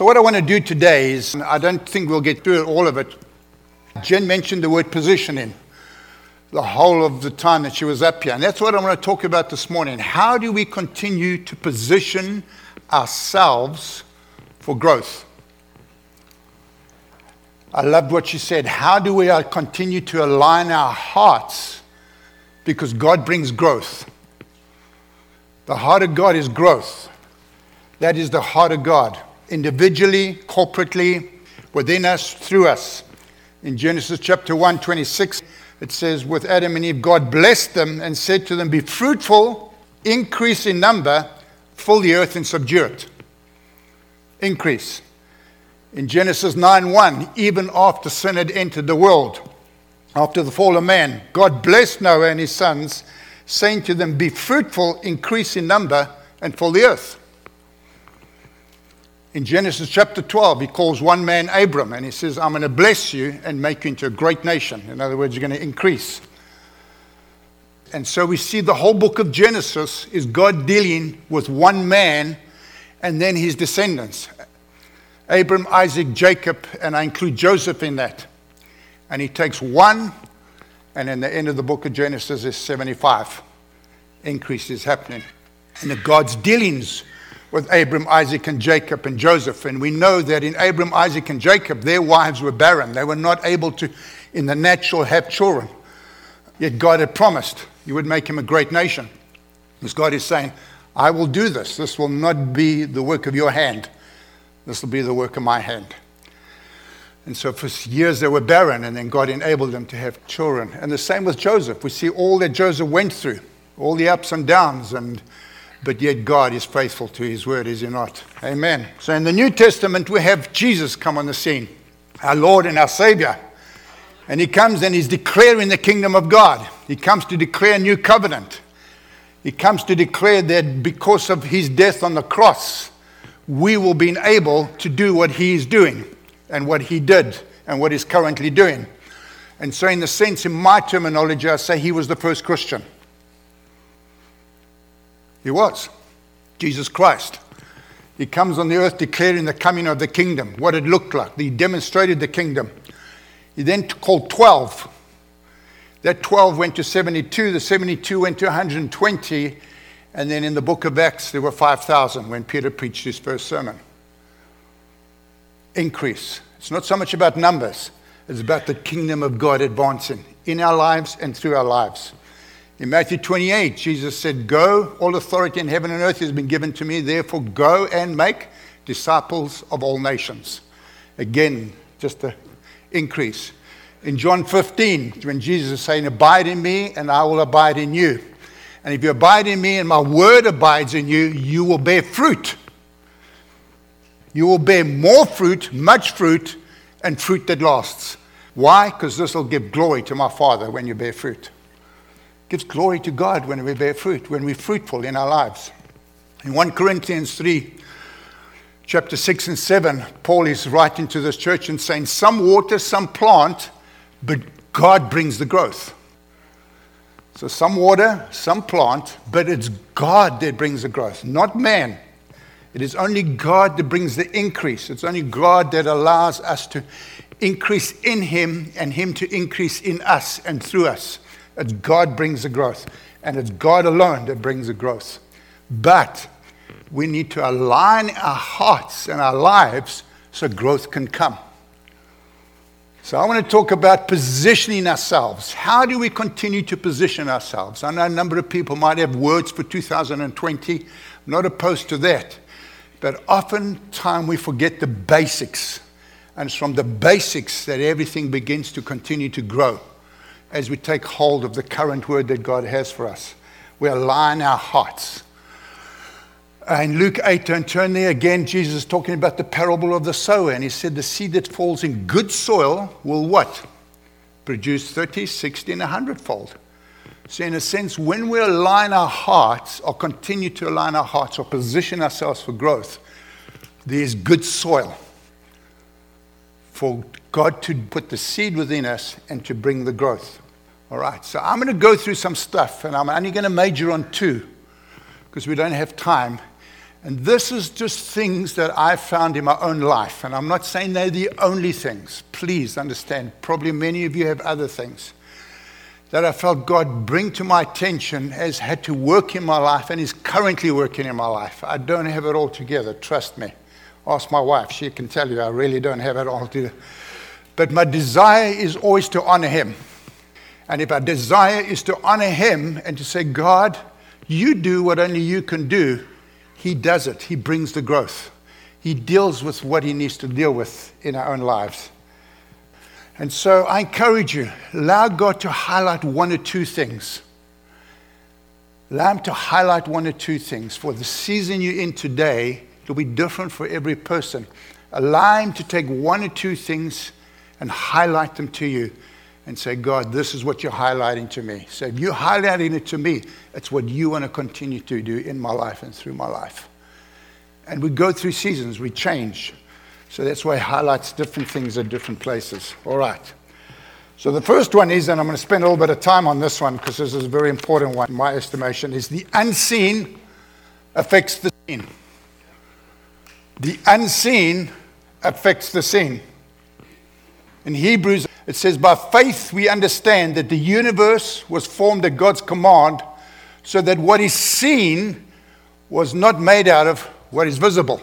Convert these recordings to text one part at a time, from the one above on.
So, what I want to do today is I don't think we'll get through all of it. Jen mentioned the word positioning the whole of the time that she was up here. And that's what I want to talk about this morning. How do we continue to position ourselves for growth? I loved what she said. How do we uh, continue to align our hearts? Because God brings growth. The heart of God is growth. That is the heart of God, individually, corporately, within us, through us. In Genesis chapter 1, 26, it says, With Adam and Eve, God blessed them and said to them, Be fruitful, increase in number, fill the earth and subdue it. Increase. In Genesis 9 1, even after sin had entered the world, after the fall of man, God blessed Noah and his sons, saying to them, Be fruitful, increase in number, and fill the earth. In Genesis chapter 12, he calls one man Abram and he says, I'm going to bless you and make you into a great nation. In other words, you're going to increase. And so we see the whole book of Genesis is God dealing with one man and then his descendants Abram, Isaac, Jacob, and I include Joseph in that. And he takes one, and in the end of the book of Genesis is 75. Increase is happening. And the God's dealings with Abram, Isaac, and Jacob and Joseph. And we know that in Abram, Isaac, and Jacob, their wives were barren. They were not able to, in the natural, have children. Yet God had promised He would make him a great nation. Because God is saying, I will do this. This will not be the work of your hand, this will be the work of my hand. And so for years they were barren, and then God enabled them to have children. And the same with Joseph. We see all that Joseph went through, all the ups and downs, and but yet God is faithful to his word, is he not? Amen. So in the New Testament, we have Jesus come on the scene, our Lord and our Savior. And he comes and he's declaring the kingdom of God. He comes to declare a new covenant. He comes to declare that because of his death on the cross, we will be able to do what he is doing and what he did and what he's currently doing. And so, in the sense, in my terminology, I say he was the first Christian. He was. Jesus Christ. He comes on the earth declaring the coming of the kingdom, what it looked like. He demonstrated the kingdom. He then called 12. That 12 went to 72, the 72 went to 120, and then in the book of Acts, there were 5,000 when Peter preached his first sermon. Increase. It's not so much about numbers, it's about the kingdom of God advancing in our lives and through our lives. In Matthew 28, Jesus said, Go, all authority in heaven and earth has been given to me, therefore go and make disciples of all nations. Again, just an increase. In John 15, when Jesus is saying, Abide in me and I will abide in you. And if you abide in me and my word abides in you, you will bear fruit. You will bear more fruit, much fruit, and fruit that lasts. Why? Because this will give glory to my Father when you bear fruit gives glory to God when we bear fruit, when we're fruitful in our lives. In 1 Corinthians 3, chapter 6 and 7, Paul is writing to this church and saying, Some water, some plant, but God brings the growth. So, some water, some plant, but it's God that brings the growth, not man. It is only God that brings the increase. It's only God that allows us to increase in Him and Him to increase in us and through us. It's God brings the growth, and it's God alone that brings the growth. But we need to align our hearts and our lives so growth can come. So, I want to talk about positioning ourselves. How do we continue to position ourselves? I know a number of people might have words for 2020. I'm not opposed to that. But oftentimes we forget the basics. And it's from the basics that everything begins to continue to grow as we take hold of the current word that God has for us. We align our hearts. Uh, in Luke 8, don't turn there again, Jesus is talking about the parable of the sower. And he said, The seed that falls in good soil will what? Produce 30, 60, and 100 fold. So, in a sense, when we align our hearts or continue to align our hearts or position ourselves for growth, there's good soil for God to put the seed within us and to bring the growth. All right, so I'm going to go through some stuff, and I'm only going to major on two because we don't have time. And this is just things that I found in my own life. And I'm not saying they're the only things. Please understand. Probably many of you have other things that I felt God bring to my attention has had to work in my life and is currently working in my life. I don't have it all together, trust me. Ask my wife, she can tell you I really don't have it all together. But my desire is always to honor Him. And if our desire is to honor Him and to say, God, you do what only you can do, He does it. He brings the growth. He deals with what He needs to deal with in our own lives. And so I encourage you, allow God to highlight one or two things. Allow Him to highlight one or two things. For the season you're in today, it'll be different for every person. Allow Him to take one or two things and highlight them to you and say, God, this is what you're highlighting to me. So if you're highlighting it to me, it's what you want to continue to do in my life and through my life. And we go through seasons, we change. So that's why it highlights different things at different places. All right. So the first one is, and I'm going to spend a little bit of time on this one because this is a very important one in my estimation, is the unseen affects the seen. The unseen affects the seen. In Hebrews, it says, By faith we understand that the universe was formed at God's command, so that what is seen was not made out of what is visible.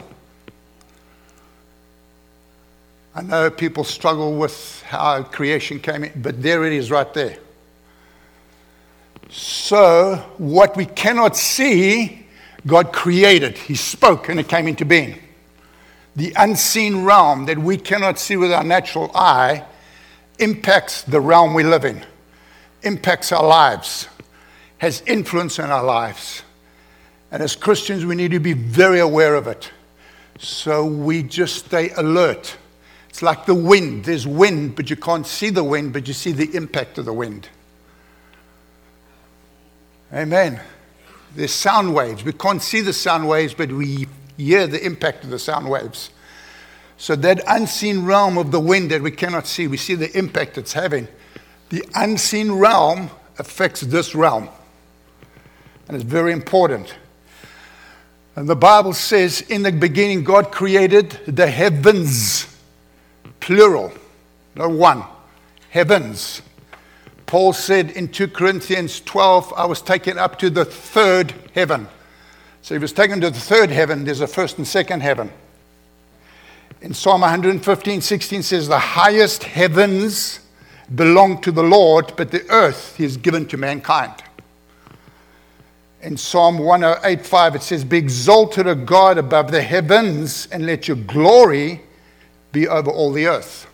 I know people struggle with how creation came in, but there it is right there. So, what we cannot see, God created. He spoke and it came into being the unseen realm that we cannot see with our natural eye impacts the realm we live in, impacts our lives, has influence in our lives. And as Christians, we need to be very aware of it. So we just stay alert. It's like the wind. There's wind, but you can't see the wind, but you see the impact of the wind. Amen. There's sound waves. We can't see the sound waves, but we hear the impact of the sound waves. So, that unseen realm of the wind that we cannot see, we see the impact it's having. The unseen realm affects this realm. And it's very important. And the Bible says, in the beginning, God created the heavens, plural, no one, heavens. Paul said in 2 Corinthians 12, I was taken up to the third heaven. So he was taken to the third heaven. There's a first and second heaven. In Psalm 115, 16 says, The highest heavens belong to the Lord, but the earth he has given to mankind. In Psalm 108, 5, it says, Be exalted, O God, above the heavens, and let your glory be over all the earth.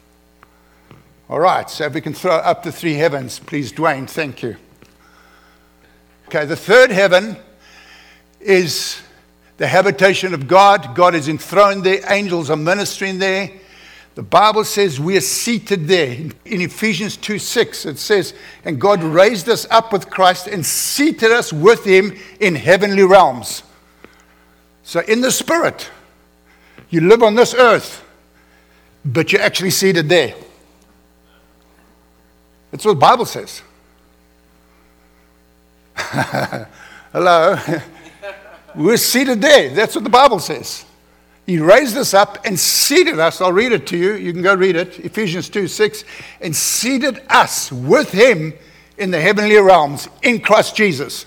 All right, so if we can throw up the three heavens, please, Dwayne, thank you. Okay, the third heaven is the habitation of God. God is enthroned there, angels are ministering there. The Bible says we are seated there. In Ephesians 2 6, it says, And God raised us up with Christ and seated us with him in heavenly realms. So, in the spirit, you live on this earth, but you're actually seated there. That's what the Bible says. Hello. We're seated there. That's what the Bible says. He raised us up and seated us. I'll read it to you. You can go read it. Ephesians 2 6. And seated us with him in the heavenly realms in Christ Jesus.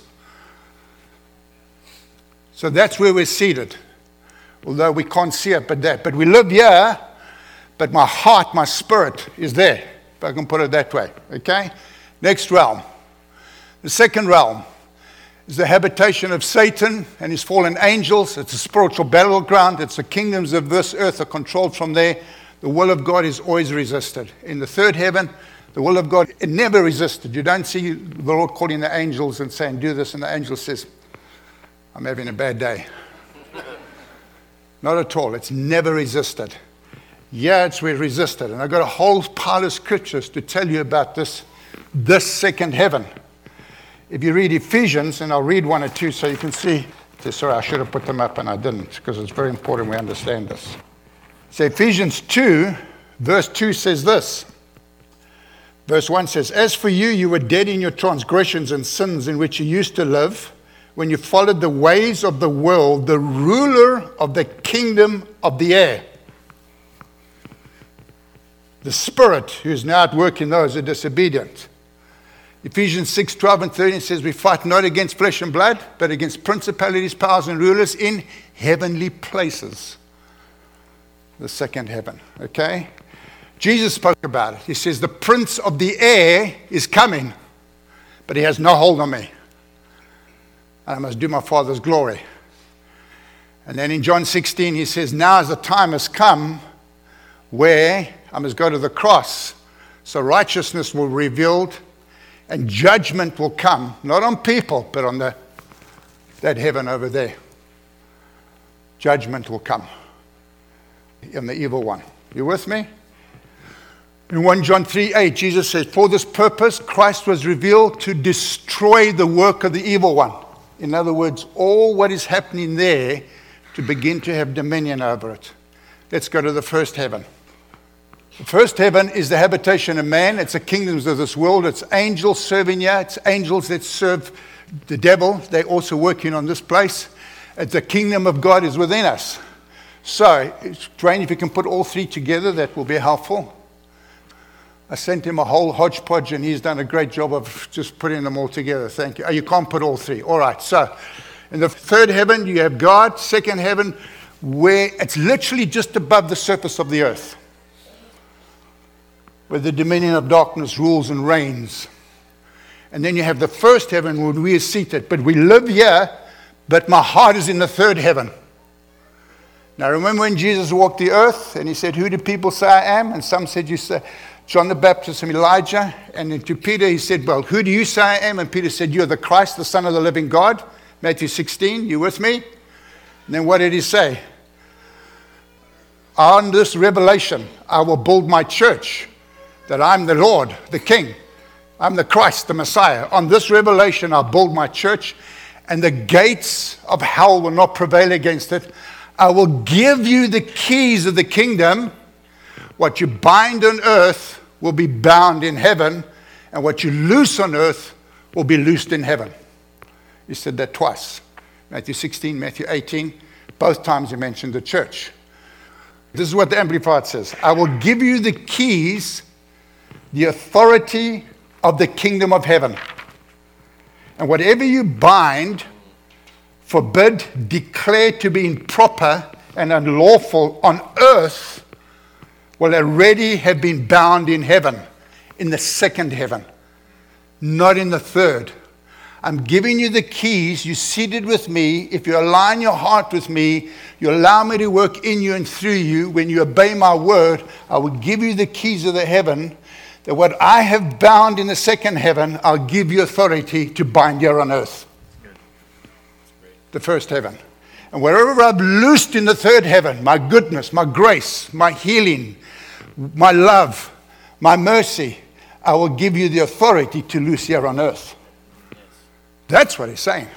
So that's where we're seated. Although we can't see it, but that. But we live here, but my heart, my spirit is there, if I can put it that way. Okay? Next realm. The second realm is the habitation of Satan and his fallen angels. It's a spiritual battleground. It's the kingdoms of this earth are controlled from there. The will of God is always resisted. In the third heaven, the will of God it never resisted. You don't see the Lord calling the angels and saying, Do this, and the angel says, I'm having a bad day. Not at all. It's never resisted. Yeah, it's resisted. And I've got a whole pile of scriptures to tell you about this, this second heaven. If you read Ephesians, and I'll read one or two so you can see. Sorry, I should have put them up and I didn't because it's very important we understand this. So, Ephesians 2, verse 2 says this. Verse 1 says, As for you, you were dead in your transgressions and sins in which you used to live when you followed the ways of the world, the ruler of the kingdom of the air. The spirit who is now at work in those who are disobedient. Ephesians 6 12 and 13 says, We fight not against flesh and blood, but against principalities, powers, and rulers in heavenly places. The second heaven, okay? Jesus spoke about it. He says, The prince of the air is coming, but he has no hold on me. And I must do my Father's glory. And then in John 16, he says, Now as the time has come where I must go to the cross. So righteousness will be revealed and judgment will come, not on people, but on the, that heaven over there. Judgment will come in the evil one. You with me? In 1 John 3 8, Jesus says, For this purpose, Christ was revealed to destroy the work of the evil one. In other words, all what is happening there to begin to have dominion over it. Let's go to the first heaven. First heaven is the habitation of man. It's the kingdoms of this world. It's angels serving you. It's angels that serve the devil. They're also working on this place. It's the kingdom of God is within us. So, Dwayne, if you can put all three together, that will be helpful. I sent him a whole hodgepodge, and he's done a great job of just putting them all together. Thank you. Oh, you can't put all three. All right. So, in the third heaven, you have God. Second heaven, where it's literally just above the surface of the earth, where the dominion of darkness rules and reigns. And then you have the first heaven where we are seated. But we live here, but my heart is in the third heaven. Now, remember when Jesus walked the earth and he said, Who do people say I am? And some said, You say, John the Baptist and Elijah. And then to Peter, he said, Well, who do you say I am? And Peter said, You're the Christ, the Son of the living God. Matthew 16, you with me? And then what did he say? On this revelation, I will build my church, that I'm the Lord, the King. I'm the Christ, the Messiah. On this revelation, I'll build my church, and the gates of hell will not prevail against it. I will give you the keys of the kingdom. What you bind on earth will be bound in heaven, and what you loose on earth will be loosed in heaven. He said that twice Matthew 16, Matthew 18. Both times he mentioned the church. This is what the Amplified says I will give you the keys, the authority of the kingdom of heaven. And whatever you bind, forbid, declare to be improper and unlawful on earth will already have been bound in heaven, in the second heaven, not in the third. I'm giving you the keys. You're seated with me. If you align your heart with me, you allow me to work in you and through you. When you obey my word, I will give you the keys of the heaven. That what I have bound in the second heaven, I'll give you authority to bind here on earth. The first heaven. And wherever I've loosed in the third heaven, my goodness, my grace, my healing, my love, my mercy, I will give you the authority to loose here on earth. That's what he's saying.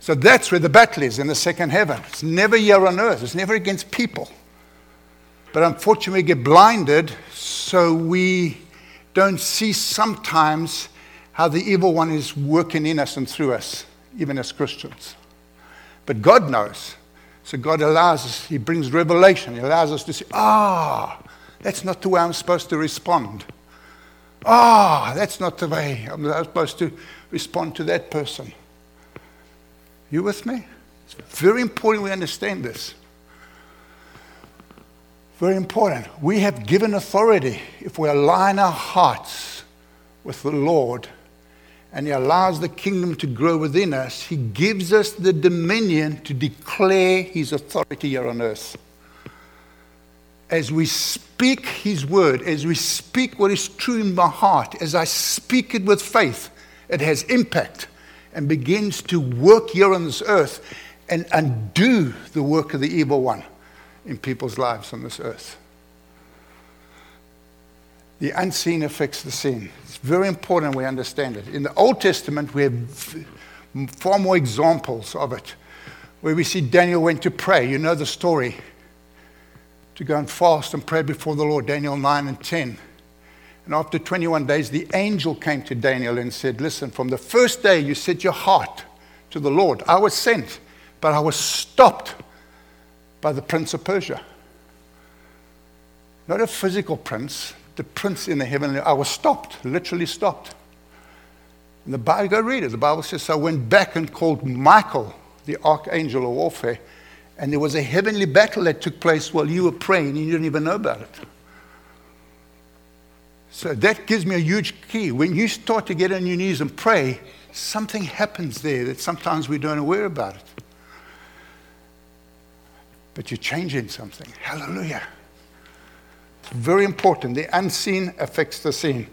So that's where the battle is in the second heaven. It's never here on earth, it's never against people. But unfortunately, we get blinded, so we don't see sometimes how the evil one is working in us and through us, even as Christians. But God knows. So God allows us, He brings revelation. He allows us to see, ah, that's not the way I'm supposed to respond. Ah, that's not the way I'm supposed to respond to that person. You with me? It's very important we understand this. Very important. We have given authority if we align our hearts with the Lord and He allows the kingdom to grow within us, He gives us the dominion to declare His authority here on earth. As we speak His word, as we speak what is true in my heart, as I speak it with faith, it has impact and begins to work here on this earth and undo the work of the evil one in people's lives on this earth. The unseen affects the seen. It's very important we understand it. In the Old Testament, we have far more examples of it, where we see Daniel went to pray. You know the story. To go and fast and pray before the Lord, Daniel 9 and 10. And after 21 days, the angel came to Daniel and said, Listen, from the first day you set your heart to the Lord, I was sent, but I was stopped by the prince of Persia. Not a physical prince, the prince in the heavenly. I was stopped, literally stopped. And the Bible, go read it. The Bible says, so I went back and called Michael, the archangel of warfare, and there was a heavenly battle that took place while you were praying and you didn't even know about it. So that gives me a huge key. When you start to get on your knees and pray, something happens there that sometimes we don't aware about it. But you're changing something. Hallelujah. It's very important. The unseen affects the seen.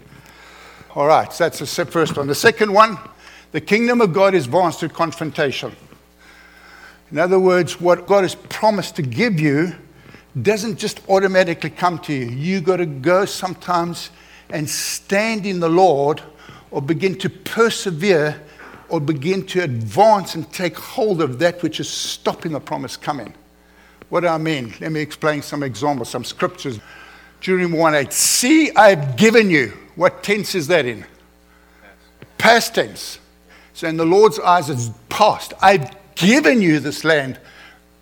All right, so that's the first one. The second one, the kingdom of God is advanced through confrontation. In other words, what God has promised to give you doesn't just automatically come to you. You've got to go sometimes and stand in the Lord or begin to persevere or begin to advance and take hold of that which is stopping the promise coming. What do I mean? Let me explain some examples, some scriptures. Deuteronomy 1 8. See, I've given you. What tense is that in? Past tense. So in the Lord's eyes, it's past. I've given you this land.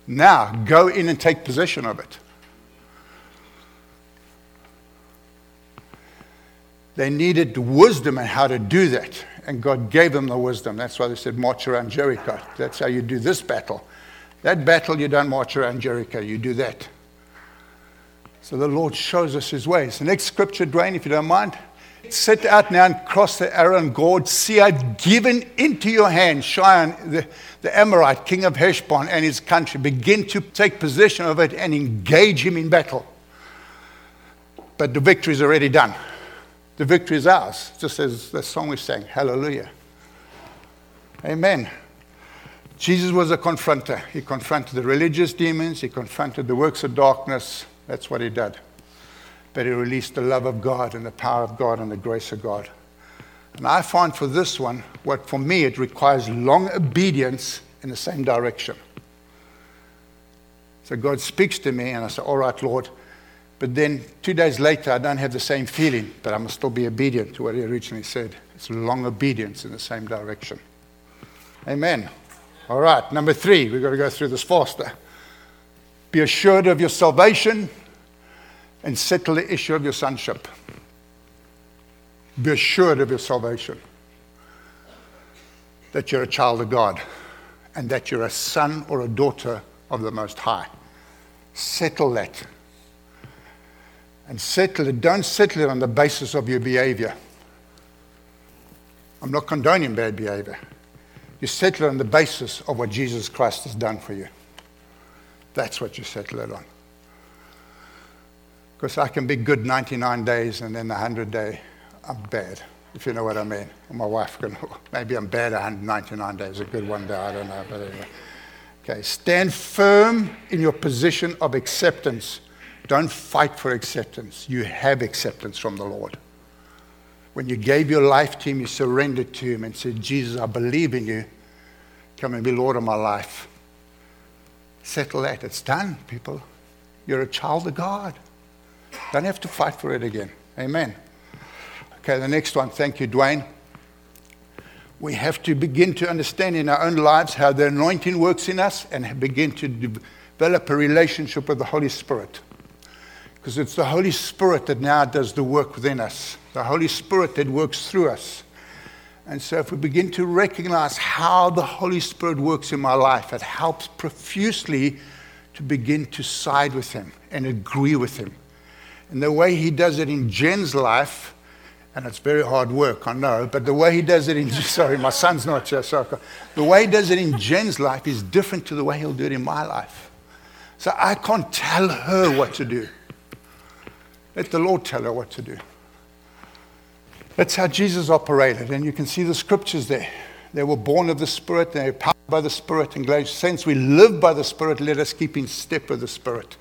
Now go in and take possession of it. They needed wisdom and how to do that. And God gave them the wisdom. That's why they said, march around Jericho. That's how you do this battle. That battle, you don't march around Jericho, you do that. So the Lord shows us his ways. The next scripture, Dwayne, if you don't mind. Set out now and cross the Arnon Gorge. See, I've given into your hand Sihon, the, the Amorite, king of Heshbon, and his country. Begin to take possession of it and engage him in battle. But the victory is already done. The victory is ours, just as the song we sang. Hallelujah. Amen. Jesus was a confronter. He confronted the religious demons, he confronted the works of darkness. That's what he did but he released the love of God and the power of God and the grace of God. And I find for this one, what for me, it requires long obedience in the same direction. So God speaks to me, and I say, All right, Lord. But then two days later, I don't have the same feeling, but I must still be obedient to what He originally said. It's long obedience in the same direction. Amen. All right, number three, we've got to go through this faster. Be assured of your salvation and settle the issue of your sonship. Be assured of your salvation, that you're a child of God, and that you're a son or a daughter of the Most High. Settle that. And settle it. Don't settle it on the basis of your behavior. I'm not condoning bad behavior. You settle on the basis of what Jesus Christ has done for you. That's what you settle it on. Because I can be good 99 days and then the 100 day, I'm bad, if you know what I mean. And my wife can, maybe I'm bad 199 days, a good one day, I don't know. But anyway. Okay, stand firm in your position of acceptance. Don't fight for acceptance. You have acceptance from the Lord. When you gave your life to Him, you surrendered to Him and said, Jesus, I believe in you. Come and be Lord of my life. Settle that. It's done, people. You're a child of God. Don't have to fight for it again. Amen. Okay, the next one. Thank you, Dwayne. We have to begin to understand in our own lives how the anointing works in us and begin to develop a relationship with the Holy Spirit. Because it's the Holy Spirit that now does the work within us, the Holy Spirit that works through us. And so, if we begin to recognize how the Holy Spirit works in my life, it helps profusely to begin to side with Him and agree with Him. And the way he does it in Jen's life, and it's very hard work, I know, but the way he does it in, sorry, my son's not here, so the way he does it in Jen's life is different to the way he'll do it in my life. So I can't tell her what to do. Let the Lord tell her what to do. That's how Jesus operated, and you can see the scriptures there. They were born of the Spirit, they are powered by the Spirit. Galatians, since we live by the Spirit, let us keep in step with the Spirit.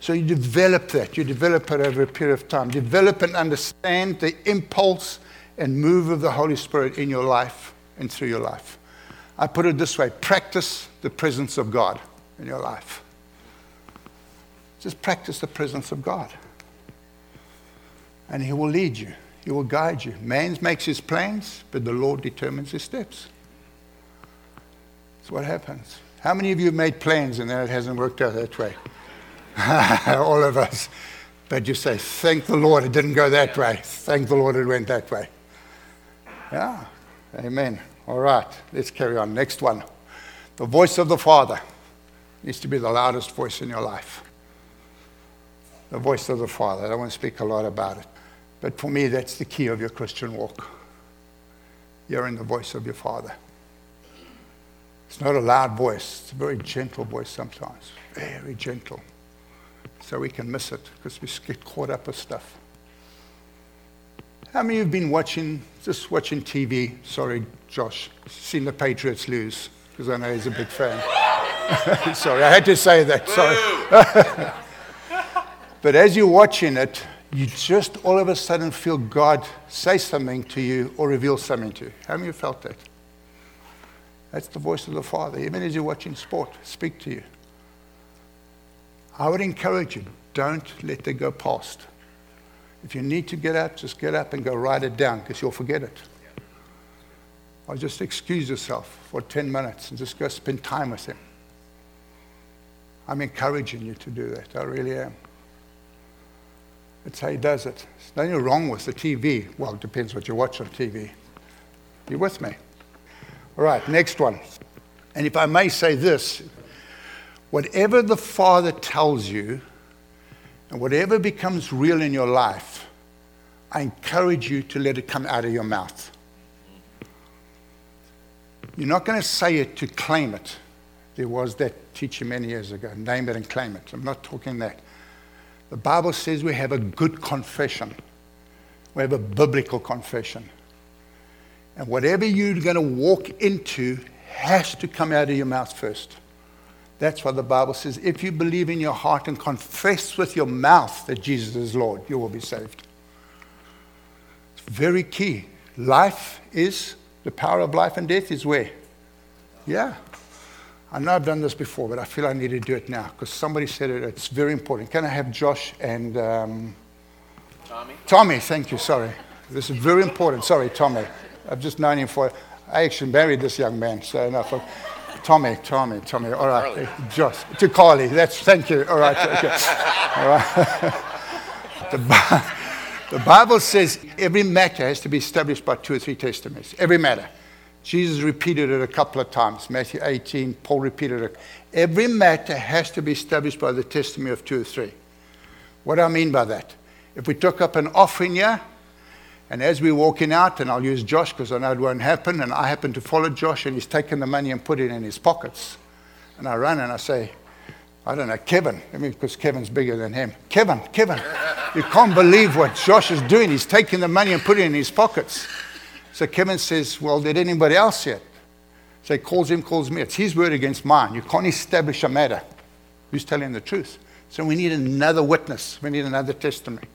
So you develop that. You develop it over a period of time. Develop and understand the impulse and move of the Holy Spirit in your life and through your life. I put it this way practice the presence of God in your life. Just practice the presence of God. And He will lead you, He will guide you. Man makes his plans, but the Lord determines his steps. That's what happens. How many of you have made plans and then it hasn't worked out that way? All of us. But you say, Thank the Lord it didn't go that way. Thank the Lord it went that way. Yeah. Amen. All right. Let's carry on. Next one. The voice of the Father needs to be the loudest voice in your life. The voice of the Father. I don't want to speak a lot about it. But for me, that's the key of your Christian walk. You're in the voice of your Father. It's not a loud voice, it's a very gentle voice sometimes. Very gentle. So we can miss it because we get caught up with stuff. How many of you have been watching, just watching TV? Sorry, Josh, seen the Patriots lose because I know he's a big fan. Sorry, I had to say that. Sorry. but as you're watching it, you just all of a sudden feel God say something to you or reveal something to you. How many of you felt that? That's the voice of the Father. Even as you're watching sport, speak to you. I would encourage you, don't let it go past. If you need to get up, just get up and go write it down because you'll forget it. Or just excuse yourself for 10 minutes and just go spend time with Him. I'm encouraging you to do that. I really am. That's how He does it. There's nothing wrong with the TV. Well, it depends what you watch on TV. You with me? All right, next one. And if I may say this, whatever the Father tells you and whatever becomes real in your life, I encourage you to let it come out of your mouth. You're not going to say it to claim it. There was that teacher many years ago name it and claim it. I'm not talking that. The Bible says we have a good confession, we have a biblical confession. And whatever you're going to walk into has to come out of your mouth first. That's what the Bible says. If you believe in your heart and confess with your mouth that Jesus is Lord, you will be saved. It's very key. Life is, the power of life and death is where? Yeah. I know I've done this before, but I feel I need to do it now because somebody said it. It's very important. Can I have Josh and um, Tommy? Tommy, thank you. Sorry. This is very important. Sorry, Tommy. I've just known him for, I actually married this young man, so enough. Tommy, Tommy, Tommy. All right, Carly. Josh, to Carly. That's thank you. All right, okay. all right. the, the Bible says every matter has to be established by two or three testimonies. Every matter. Jesus repeated it a couple of times. Matthew 18, Paul repeated it. Every matter has to be established by the testimony of two or three. What do I mean by that? If we took up an offering here, and as we're walking out, and I'll use Josh because I know it won't happen, and I happen to follow Josh, and he's taken the money and put it in his pockets. And I run and I say, I don't know, Kevin, I mean, because Kevin's bigger than him. Kevin, Kevin, you can't believe what Josh is doing. He's taking the money and putting it in his pockets. So Kevin says, Well, did anybody else yet? So he calls him, calls me. It's his word against mine. You can't establish a matter. Who's telling the truth? So we need another witness. We need another testimony.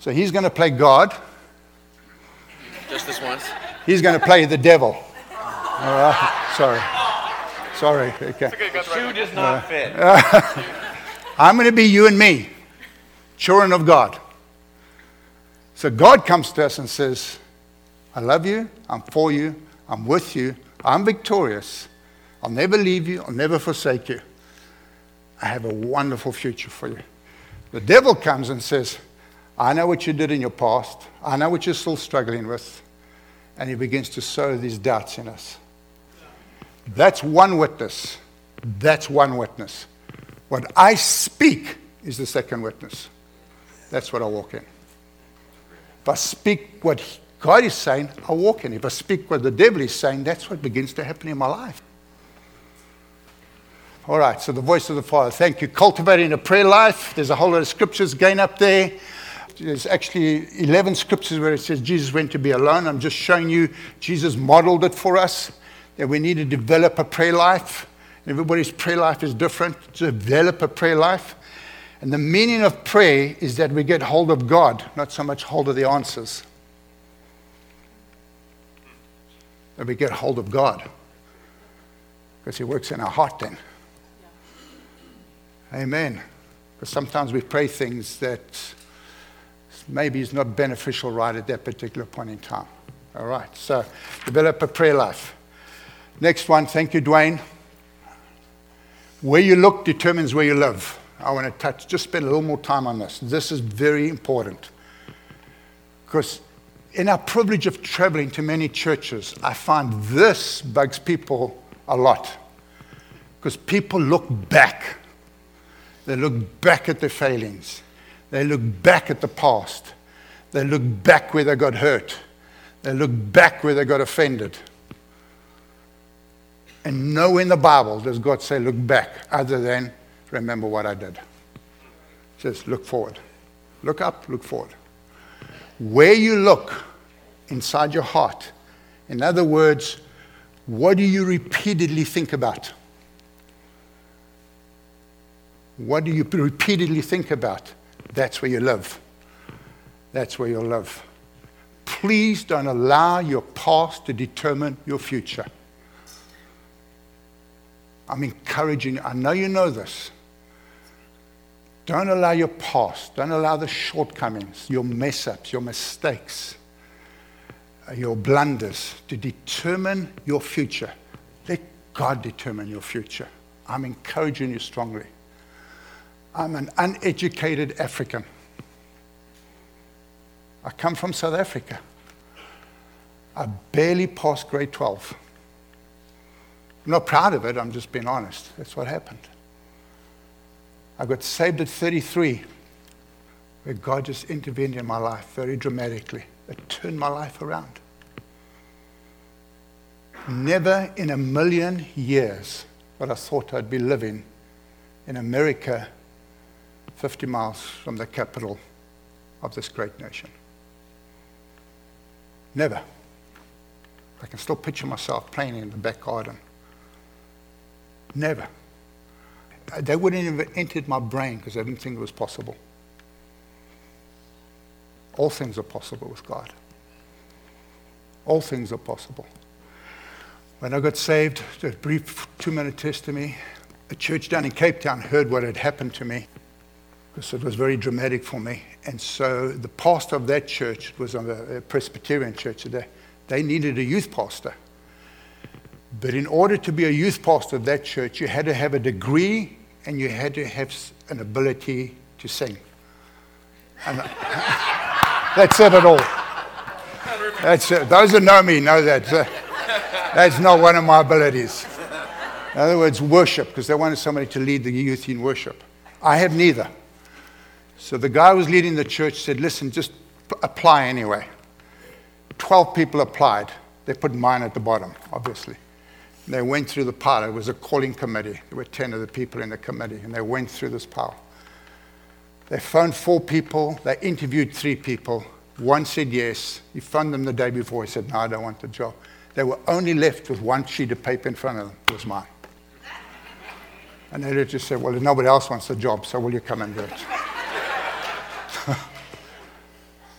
So he's going to play God. Just this once. He's going to play the devil. All right. Sorry. Sorry. Okay. The shoe does not fit. I'm going to be you and me, children of God. So God comes to us and says, I love you. I'm for you. I'm with you. I'm victorious. I'll never leave you. I'll never forsake you. I have a wonderful future for you. The devil comes and says, I know what you did in your past. I know what you're still struggling with. And he begins to sow these doubts in us. That's one witness. That's one witness. What I speak is the second witness. That's what I walk in. If I speak what God is saying, I walk in. If I speak what the devil is saying, that's what begins to happen in my life. All right, so the voice of the Father. Thank you. Cultivating a prayer life. There's a whole lot of scriptures again up there there's actually 11 scriptures where it says Jesus went to be alone. I'm just showing you Jesus modeled it for us that we need to develop a prayer life. Everybody's prayer life is different. Develop a prayer life. And the meaning of prayer is that we get hold of God, not so much hold of the answers. That we get hold of God. Because He works in our heart then. Amen. Because sometimes we pray things that maybe is not beneficial right at that particular point in time. All right, so develop a prayer life. Next one, thank you, Dwayne. Where you look determines where you live. I want to touch, just spend a little more time on this. This is very important. Because in our privilege of traveling to many churches, I find this bugs people a lot. Because people look back. They look back at their failings. They look back at the past. They look back where they got hurt. They look back where they got offended. And nowhere in the Bible does God say, look back, other than remember what I did. Just look forward. Look up, look forward. Where you look inside your heart, in other words, what do you repeatedly think about? What do you repeatedly think about? That's where you live. That's where you'll live. Please don't allow your past to determine your future. I'm encouraging you. I know you know this. Don't allow your past, don't allow the shortcomings, your mess ups, your mistakes, uh, your blunders to determine your future. Let God determine your future. I'm encouraging you strongly. I'm an uneducated African. I come from South Africa. I barely passed grade 12. I'm not proud of it, I'm just being honest. That's what happened. I got saved at 33, where God just intervened in my life very dramatically. It turned my life around. Never in a million years would I thought I'd be living in America, 50 miles from the capital of this great nation. Never. I can still picture myself playing in the back garden. Never. They wouldn't have entered my brain because I didn't think it was possible. All things are possible with God. All things are possible. When I got saved, a brief two minute testimony, a church down in Cape Town heard what had happened to me because it was very dramatic for me. And so the pastor of that church was a Presbyterian church today. They needed a youth pastor. But in order to be a youth pastor of that church, you had to have a degree and you had to have an ability to sing. And that's it at all. That's it. Those that know me know that. Uh, that's not one of my abilities. In other words, worship, because they wanted somebody to lead the youth in worship. I have neither. So the guy who was leading the church said, Listen, just apply anyway. 12 people applied. They put mine at the bottom, obviously. They went through the pile. It was a calling committee. There were 10 of the people in the committee, and they went through this pile. They phoned four people. They interviewed three people. One said yes. He phoned them the day before. He said, No, I don't want the job. They were only left with one sheet of paper in front of them. It was mine. And they just said, Well, nobody else wants the job, so will you come and do it?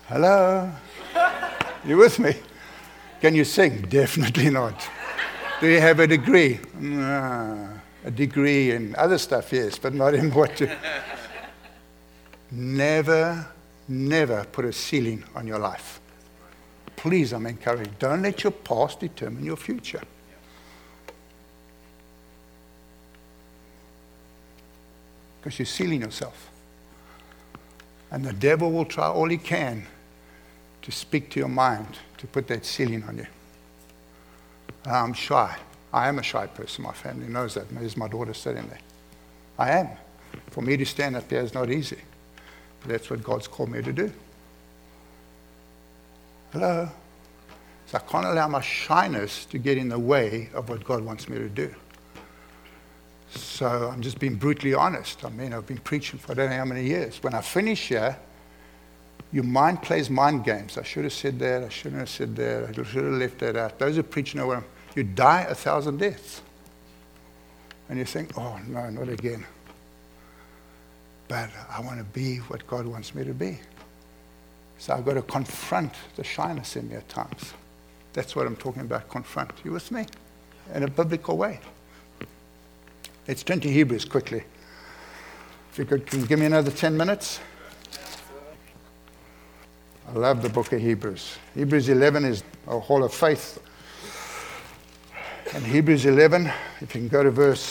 Hello? You with me? Can you sing? Definitely not. Do you have a degree? Nah, a degree in other stuff, yes, but not in what you. never, never put a ceiling on your life. Please, I'm encouraging. Don't let your past determine your future. Because you're sealing yourself. And the devil will try all he can to speak to your mind, to put that ceiling on you. I'm shy. I am a shy person. My family knows that. There's my daughter sitting there. I am. For me to stand up there is not easy. But that's what God's called me to do. Hello? So I can't allow my shyness to get in the way of what God wants me to do. So I'm just being brutally honest. I mean, I've been preaching for I don't know how many years. When I finish here, your mind plays mind games. I should have said that. I shouldn't have said that. I should have left that out. Those who preach know what I'm you die a thousand deaths. And you think, oh, no, not again. But I want to be what God wants me to be. So I've got to confront the shyness in me at times. That's what I'm talking about, confront. You with me? In a biblical way. Let's turn to Hebrews quickly. If you could, give me another 10 minutes? I love the book of Hebrews. Hebrews 11 is a hall of faith. And Hebrews 11, if you can go to verse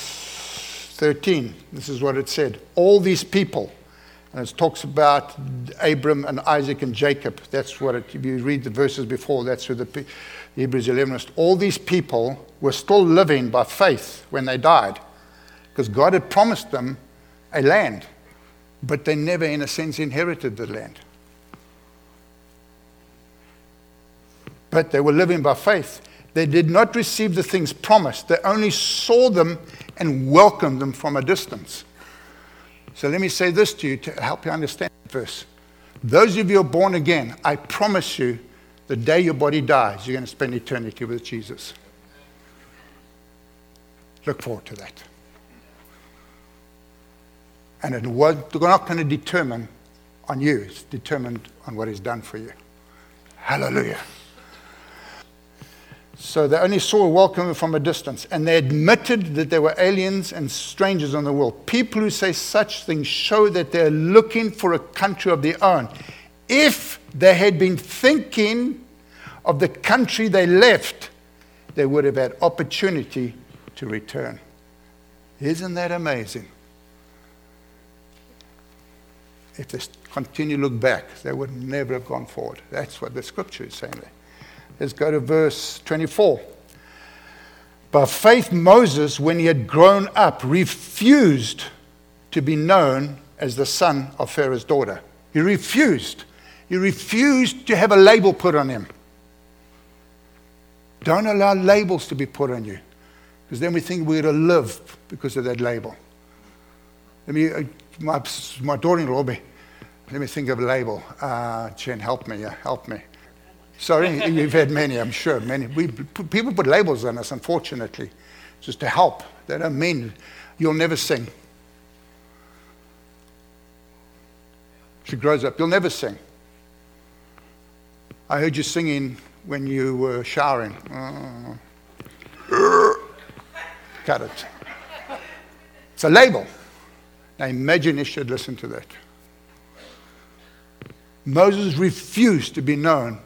13, this is what it said. All these people, and it talks about Abram and Isaac and Jacob. That's what it, if you read the verses before, that's who the Hebrews 11 was. All these people were still living by faith when they died because God had promised them a land, but they never, in a sense, inherited the land. but they were living by faith. They did not receive the things promised, they only saw them and welcomed them from a distance. So let me say this to you to help you understand the verse. Those of you who are born again, I promise you, the day your body dies, you're going to spend eternity with Jesus. Look forward to that. And it was not going to determine on you, it's determined on what He's done for you. Hallelujah. So they only saw a welcome from a distance, and they admitted that they were aliens and strangers on the world. People who say such things show that they're looking for a country of their own. If they had been thinking of the country they left, they would have had opportunity to return. Isn't that amazing? If they continue to look back, they would never have gone forward. That's what the scripture is saying there. Let's go to verse 24. By faith, Moses, when he had grown up, refused to be known as the son of Pharaoh's daughter. He refused. He refused to have a label put on him. Don't allow labels to be put on you, because then we think we're to live because of that label. Let me, uh, my, my daughter-in-law, let me think of a label. Uh, Jen, help me, yeah, help me. Sorry, you've had many, I'm sure. Many. We, people put labels on us, unfortunately, just to help. They don't mean you'll never sing. She grows up, you'll never sing. I heard you singing when you were showering. Uh, cut it. It's a label. Now imagine should listen to that. Moses refused to be known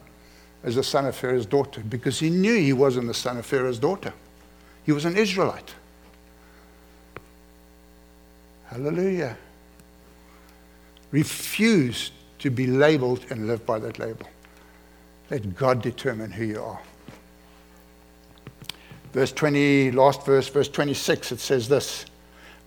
as the son of Pharaoh's daughter because he knew he wasn't the son of Pharaoh's daughter. He was an Israelite. Hallelujah. Refuse to be labeled and live by that label. Let God determine who you are. Verse 20, last verse, verse 26, it says this.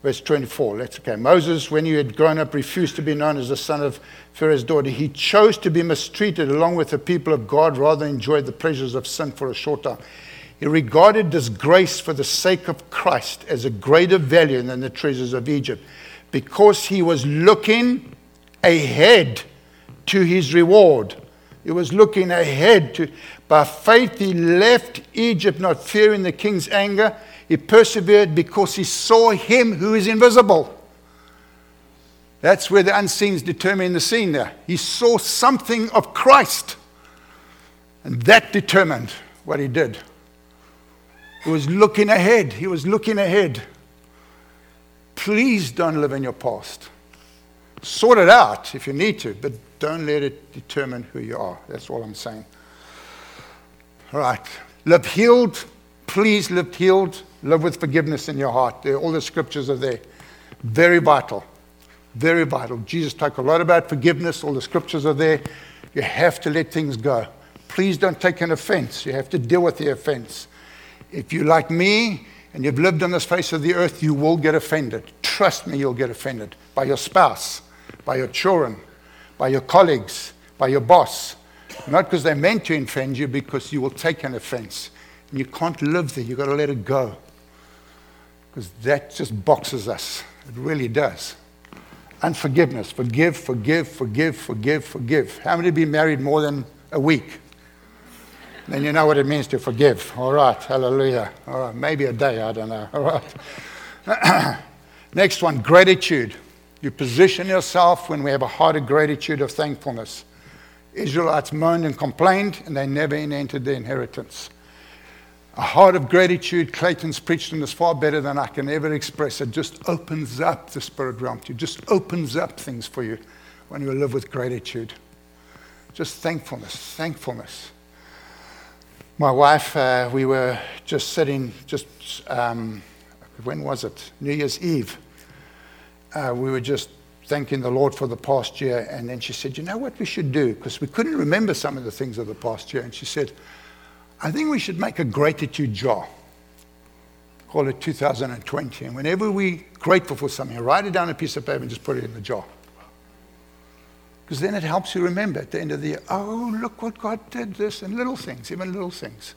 Verse 24, let's okay. Moses, when he had grown up, refused to be known as the son of Pharaoh's daughter. He chose to be mistreated along with the people of God rather than enjoy the pleasures of sin for a short time. He regarded disgrace for the sake of Christ as a greater value than the treasures of Egypt because he was looking ahead to his reward. He was looking ahead to, by faith, he left Egypt, not fearing the king's anger he persevered because he saw him who is invisible. That's where the unseen is determining the seen there. He saw something of Christ, and that determined what he did. He was looking ahead. He was looking ahead. Please don't live in your past. Sort it out if you need to, but don't let it determine who you are. That's all I'm saying. Right. Live healed. Please live healed. Live with forgiveness in your heart. All the scriptures are there. Very vital. Very vital. Jesus talked a lot about forgiveness. All the scriptures are there. You have to let things go. Please don't take an offense. You have to deal with the offense. If you're like me and you've lived on this face of the earth, you will get offended. Trust me, you'll get offended by your spouse, by your children, by your colleagues, by your boss. Not because they meant to offend you, because you will take an offense. And you can't live there. You've got to let it go because that just boxes us. It really does. Unforgiveness. Forgive, forgive, forgive, forgive, forgive. How many been married more than a week? Then you know what it means to forgive. All right, hallelujah. All right, maybe a day, I don't know. All right. Next one, gratitude. You position yourself when we have a heart of gratitude, of thankfulness. Israelites moaned and complained, and they never entered the inheritance. A heart of gratitude, Clayton's preached on this far better than I can ever express. It just opens up the spirit realm to you, just opens up things for you when you live with gratitude. Just thankfulness, thankfulness. My wife, uh, we were just sitting, just, um, when was it? New Year's Eve. Uh, we were just thanking the Lord for the past year. And then she said, You know what we should do? Because we couldn't remember some of the things of the past year. And she said, I think we should make a gratitude jar. Call it 2020. And whenever we're grateful for something, write it down on a piece of paper and just put it in the jar. Because then it helps you remember at the end of the year, oh, look what God did this, and little things, even little things.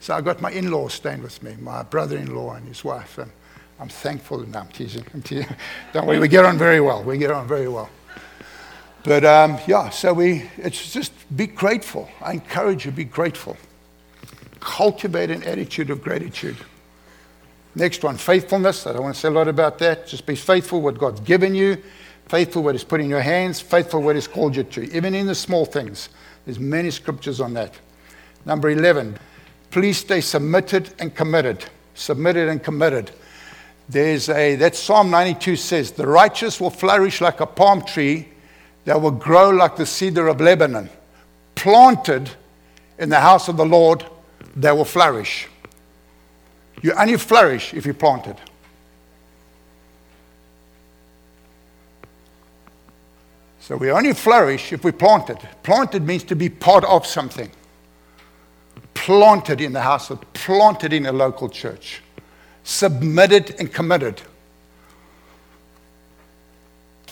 So I got my in laws staying with me, my brother in law and his wife. And I'm thankful. No, I'm teasing. I'm teasing. Don't worry, we get on very well. We get on very well. But um, yeah, so we, it's just be grateful. I encourage you, be grateful. Cultivate an attitude of gratitude. Next one, faithfulness. I don't want to say a lot about that. Just be faithful what God's given you faithful what He's put in your hands, faithful what He's called you to, even in the small things. There's many scriptures on that. Number 11, please stay submitted and committed. Submitted and committed. There's a, that Psalm 92 says, the righteous will flourish like a palm tree that will grow like the cedar of Lebanon. Planted in the house of the Lord, they will flourish. You only flourish if you're planted. So we only flourish if we planted. Planted means to be part of something. Planted in the house of, planted in a local church. Submitted and committed.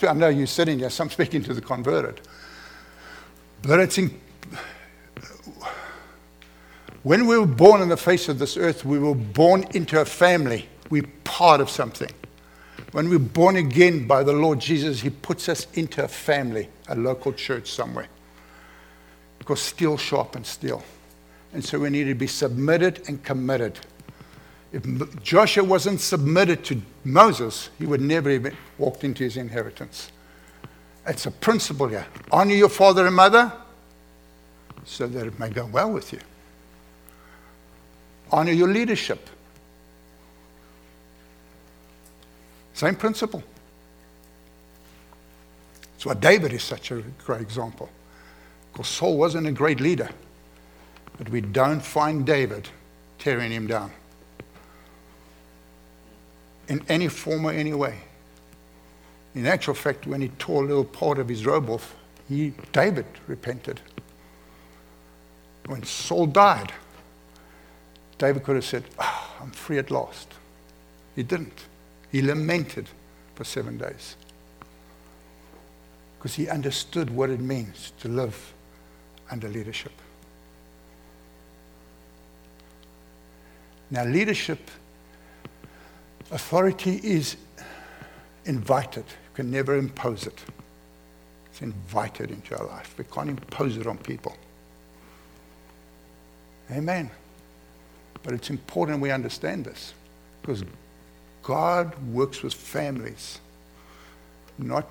I know you're sitting here, so I'm speaking to the converted. But it's in, when we were born on the face of this earth, we were born into a family. We're part of something. When we're born again by the Lord Jesus, He puts us into a family, a local church somewhere. Because steel sharpens steel. And so we need to be submitted and committed. If Joshua wasn't submitted to Moses, he would never have walked into his inheritance. It's a principle here. Honor your father and mother so that it may go well with you. Honor your leadership Same principle. That's why David is such a great example. Because Saul wasn't a great leader, but we don't find David tearing him down in any form or any way. In actual fact, when he tore a little part of his robe off, he, David repented. When Saul died, David could have said, oh, I'm free at last. He didn't. He lamented for seven days because he understood what it means to live under leadership. Now, leadership, authority is invited. You can never impose it. It's invited into our life. We can't impose it on people. Amen. But it's important we understand this because God works with families. Not,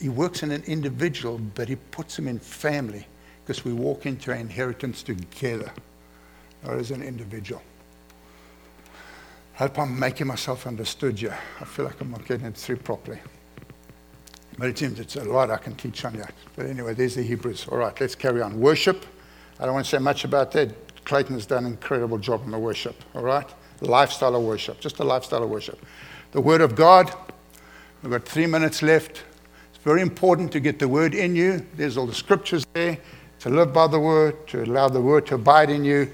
he works in an individual, but he puts them in family because we walk into our inheritance together, not as an individual. I hope I'm making myself understood here. I feel like I'm not getting it through properly. But it seems it's a lot I can teach on that. But anyway, there's the Hebrews. All right, let's carry on. Worship. I don't want to say much about that. Clayton has done an incredible job on the worship. All right? lifestyle of worship, just a lifestyle of worship. The Word of God, we've got three minutes left. It's very important to get the Word in you. There's all the scriptures there, to live by the Word, to allow the Word to abide in you,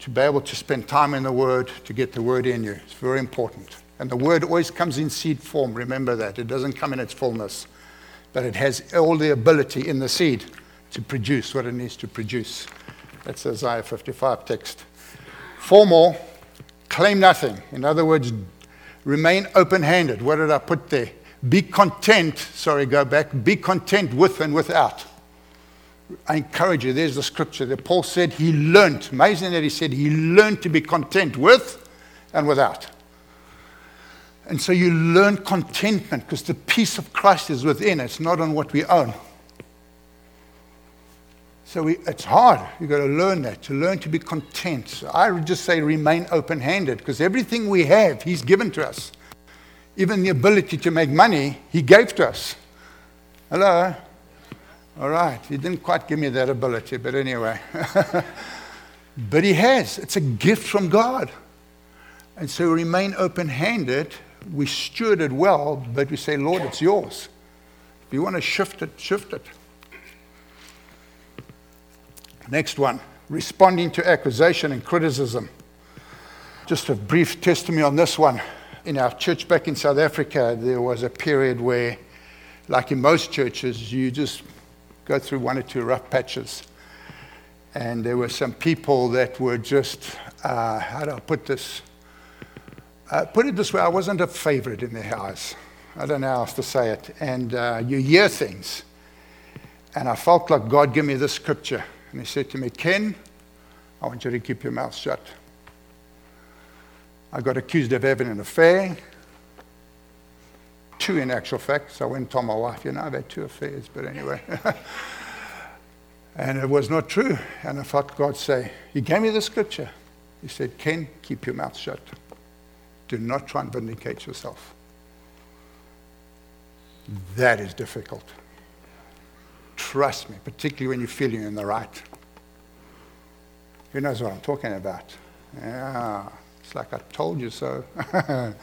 to be able to spend time in the Word, to get the Word in you. It's very important. And the Word always comes in seed form. Remember that. It doesn't come in its fullness, but it has all the ability in the seed to produce what it needs to produce. That's Isaiah 55 text. Four more. Claim nothing. In other words, remain open handed. What did I put there? Be content. Sorry, go back. Be content with and without. I encourage you. There's the scripture that Paul said he learned. Amazing that he said he learned to be content with and without. And so you learn contentment because the peace of Christ is within. It's not on what we own. So we, it's hard. You've got to learn that, to learn to be content. So I would just say remain open handed because everything we have, He's given to us. Even the ability to make money, He gave to us. Hello? All right. He didn't quite give me that ability, but anyway. but he has. It's a gift from God. And so we remain open handed. We steward it well, but we say, Lord, it's yours. If you want to shift it, shift it. Next one responding to accusation and criticism. Just a brief testimony on this one. In our church back in South Africa, there was a period where, like in most churches, you just go through one or two rough patches. And there were some people that were just, uh, how do I put this? Uh, put it this way, I wasn't a favorite in their eyes. I don't know how else to say it. And uh, you hear things. And I felt like God gave me this scripture. And he said to me, Ken, I want you to keep your mouth shut. I got accused of having an affair. Two, in actual fact. So I went and told my wife, you know, I've had two affairs, but anyway. and it was not true. And I felt God say, He gave me the scripture. He said, Ken, keep your mouth shut. Do not try and vindicate yourself. That is difficult. Trust me, particularly when you feel you're in the right. Who knows what I'm talking about? Yeah, it's like I told you so.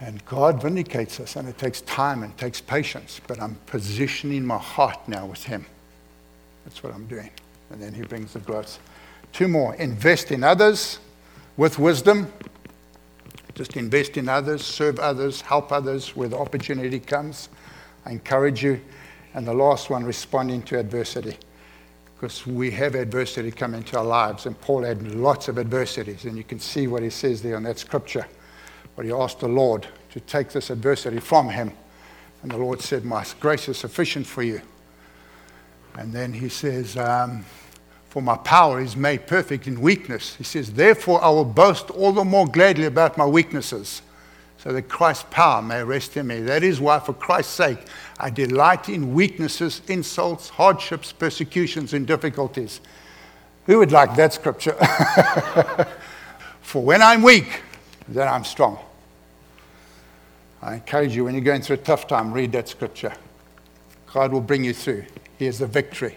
and God vindicates us, and it takes time and it takes patience. But I'm positioning my heart now with Him. That's what I'm doing. And then He brings the growth. Two more invest in others with wisdom. Just invest in others, serve others, help others where the opportunity comes. I encourage you and the last one, responding to adversity. Because we have adversity come into our lives, and Paul had lots of adversities. And you can see what he says there in that scripture, where he asked the Lord to take this adversity from him. And the Lord said, My grace is sufficient for you. And then he says, um, For my power is made perfect in weakness. He says, Therefore I will boast all the more gladly about my weaknesses so that Christ's power may rest in me. That is why, for Christ's sake, I delight in weaknesses, insults, hardships, persecutions, and difficulties. Who would like that scripture? for when I'm weak, then I'm strong. I encourage you, when you're going through a tough time, read that scripture. God will bring you through. He is the victory.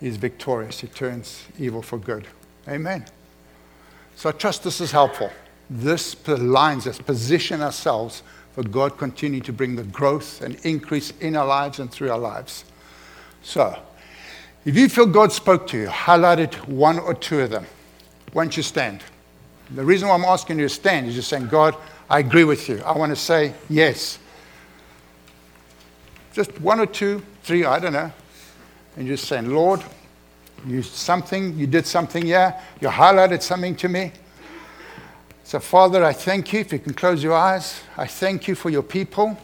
He is victorious. He turns evil for good. Amen. So I trust this is helpful this aligns us, position ourselves for God continue to bring the growth and increase in our lives and through our lives. So, if you feel God spoke to you, highlighted one or two of them. Why don't you stand? The reason why I'm asking you to stand is just saying, God, I agree with you. I want to say yes. Just one or two, three, I don't know. And just saying, Lord, you something, you did something, yeah. You highlighted something to me. So, Father, I thank you. If you can close your eyes, I thank you for your people.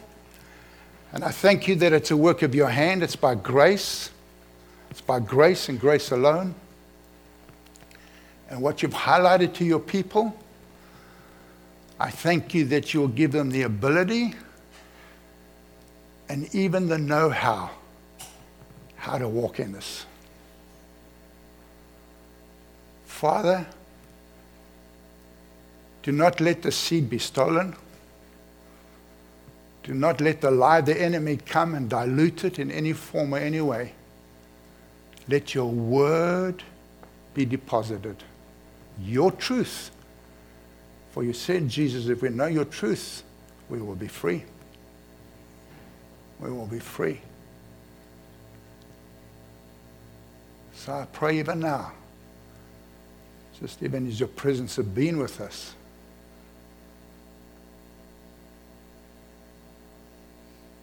And I thank you that it's a work of your hand. It's by grace. It's by grace and grace alone. And what you've highlighted to your people, I thank you that you'll give them the ability and even the know how how to walk in this. Father, do not let the seed be stolen. Do not let the lie of the enemy come and dilute it in any form or any way. Let your word be deposited. Your truth. For you said, Jesus, if we know your truth, we will be free. We will be free. So I pray even now, just even as your presence has been with us,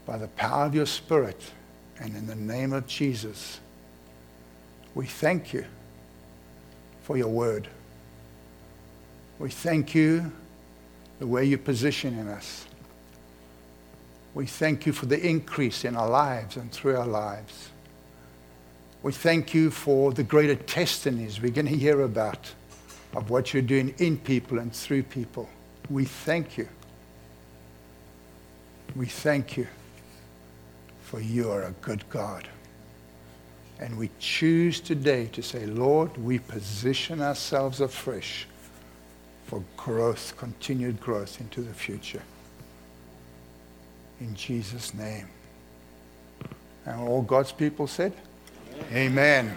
by the power of your Spirit and in the name of Jesus, we thank you for your word. We thank you the way you position in us. We thank you for the increase in our lives and through our lives. We thank you for the greater testimonies we're going to hear about of what you're doing in people and through people. We thank you. We thank you for you are a good God. And we choose today to say, Lord, we position ourselves afresh for growth, continued growth into the future. In Jesus' name. And all God's people said, Amen.